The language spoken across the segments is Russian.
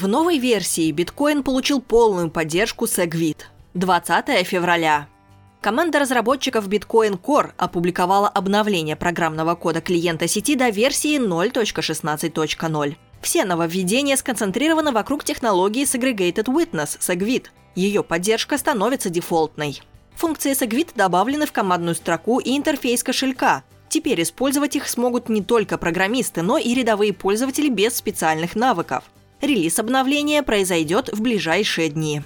В новой версии биткоин получил полную поддержку Segwit. 20 февраля. Команда разработчиков Bitcoin Core опубликовала обновление программного кода клиента сети до версии 0.16.0. Все нововведения сконцентрированы вокруг технологии Segregated Witness – Segwit. Ее поддержка становится дефолтной. Функции Segwit добавлены в командную строку и интерфейс кошелька. Теперь использовать их смогут не только программисты, но и рядовые пользователи без специальных навыков. Релиз обновления произойдет в ближайшие дни.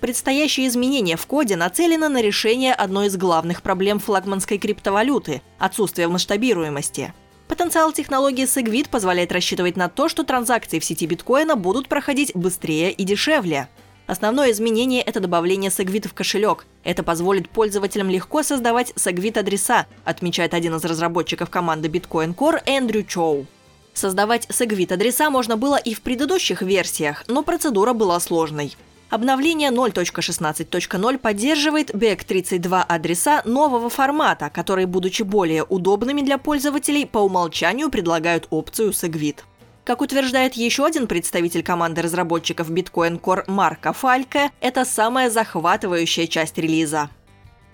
Предстоящие изменения в коде нацелены на решение одной из главных проблем флагманской криптовалюты – отсутствия масштабируемости. Потенциал технологии Segwit позволяет рассчитывать на то, что транзакции в сети биткоина будут проходить быстрее и дешевле. Основное изменение – это добавление Segwit в кошелек. Это позволит пользователям легко создавать Segwit-адреса, отмечает один из разработчиков команды Bitcoin Core Эндрю Чоу. Создавать Segwit-адреса можно было и в предыдущих версиях, но процедура была сложной. Обновление 0.16.0 поддерживает BEC32 адреса нового формата, которые, будучи более удобными для пользователей, по умолчанию предлагают опцию Segwit. Как утверждает еще один представитель команды разработчиков Bitcoin Core Марка Фальке, это самая захватывающая часть релиза.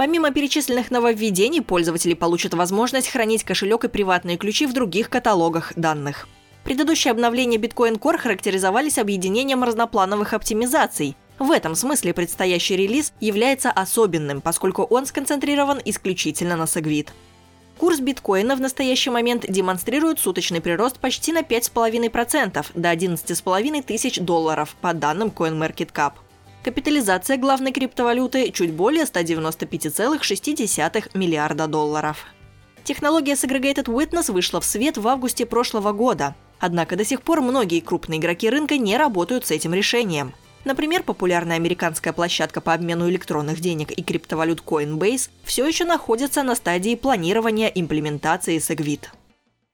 Помимо перечисленных нововведений, пользователи получат возможность хранить кошелек и приватные ключи в других каталогах данных. Предыдущие обновления Bitcoin Core характеризовались объединением разноплановых оптимизаций, в этом смысле предстоящий релиз является особенным, поскольку он сконцентрирован исключительно на Segwit. Курс биткоина в настоящий момент демонстрирует суточный прирост почти на 5,5% до 11,5 тысяч долларов по данным CoinMarketCap. Капитализация главной криптовалюты чуть более 195,6 миллиарда долларов. Технология Segregated Witness вышла в свет в августе прошлого года. Однако до сих пор многие крупные игроки рынка не работают с этим решением – Например, популярная американская площадка по обмену электронных денег и криптовалют Coinbase все еще находится на стадии планирования имплементации Segwit.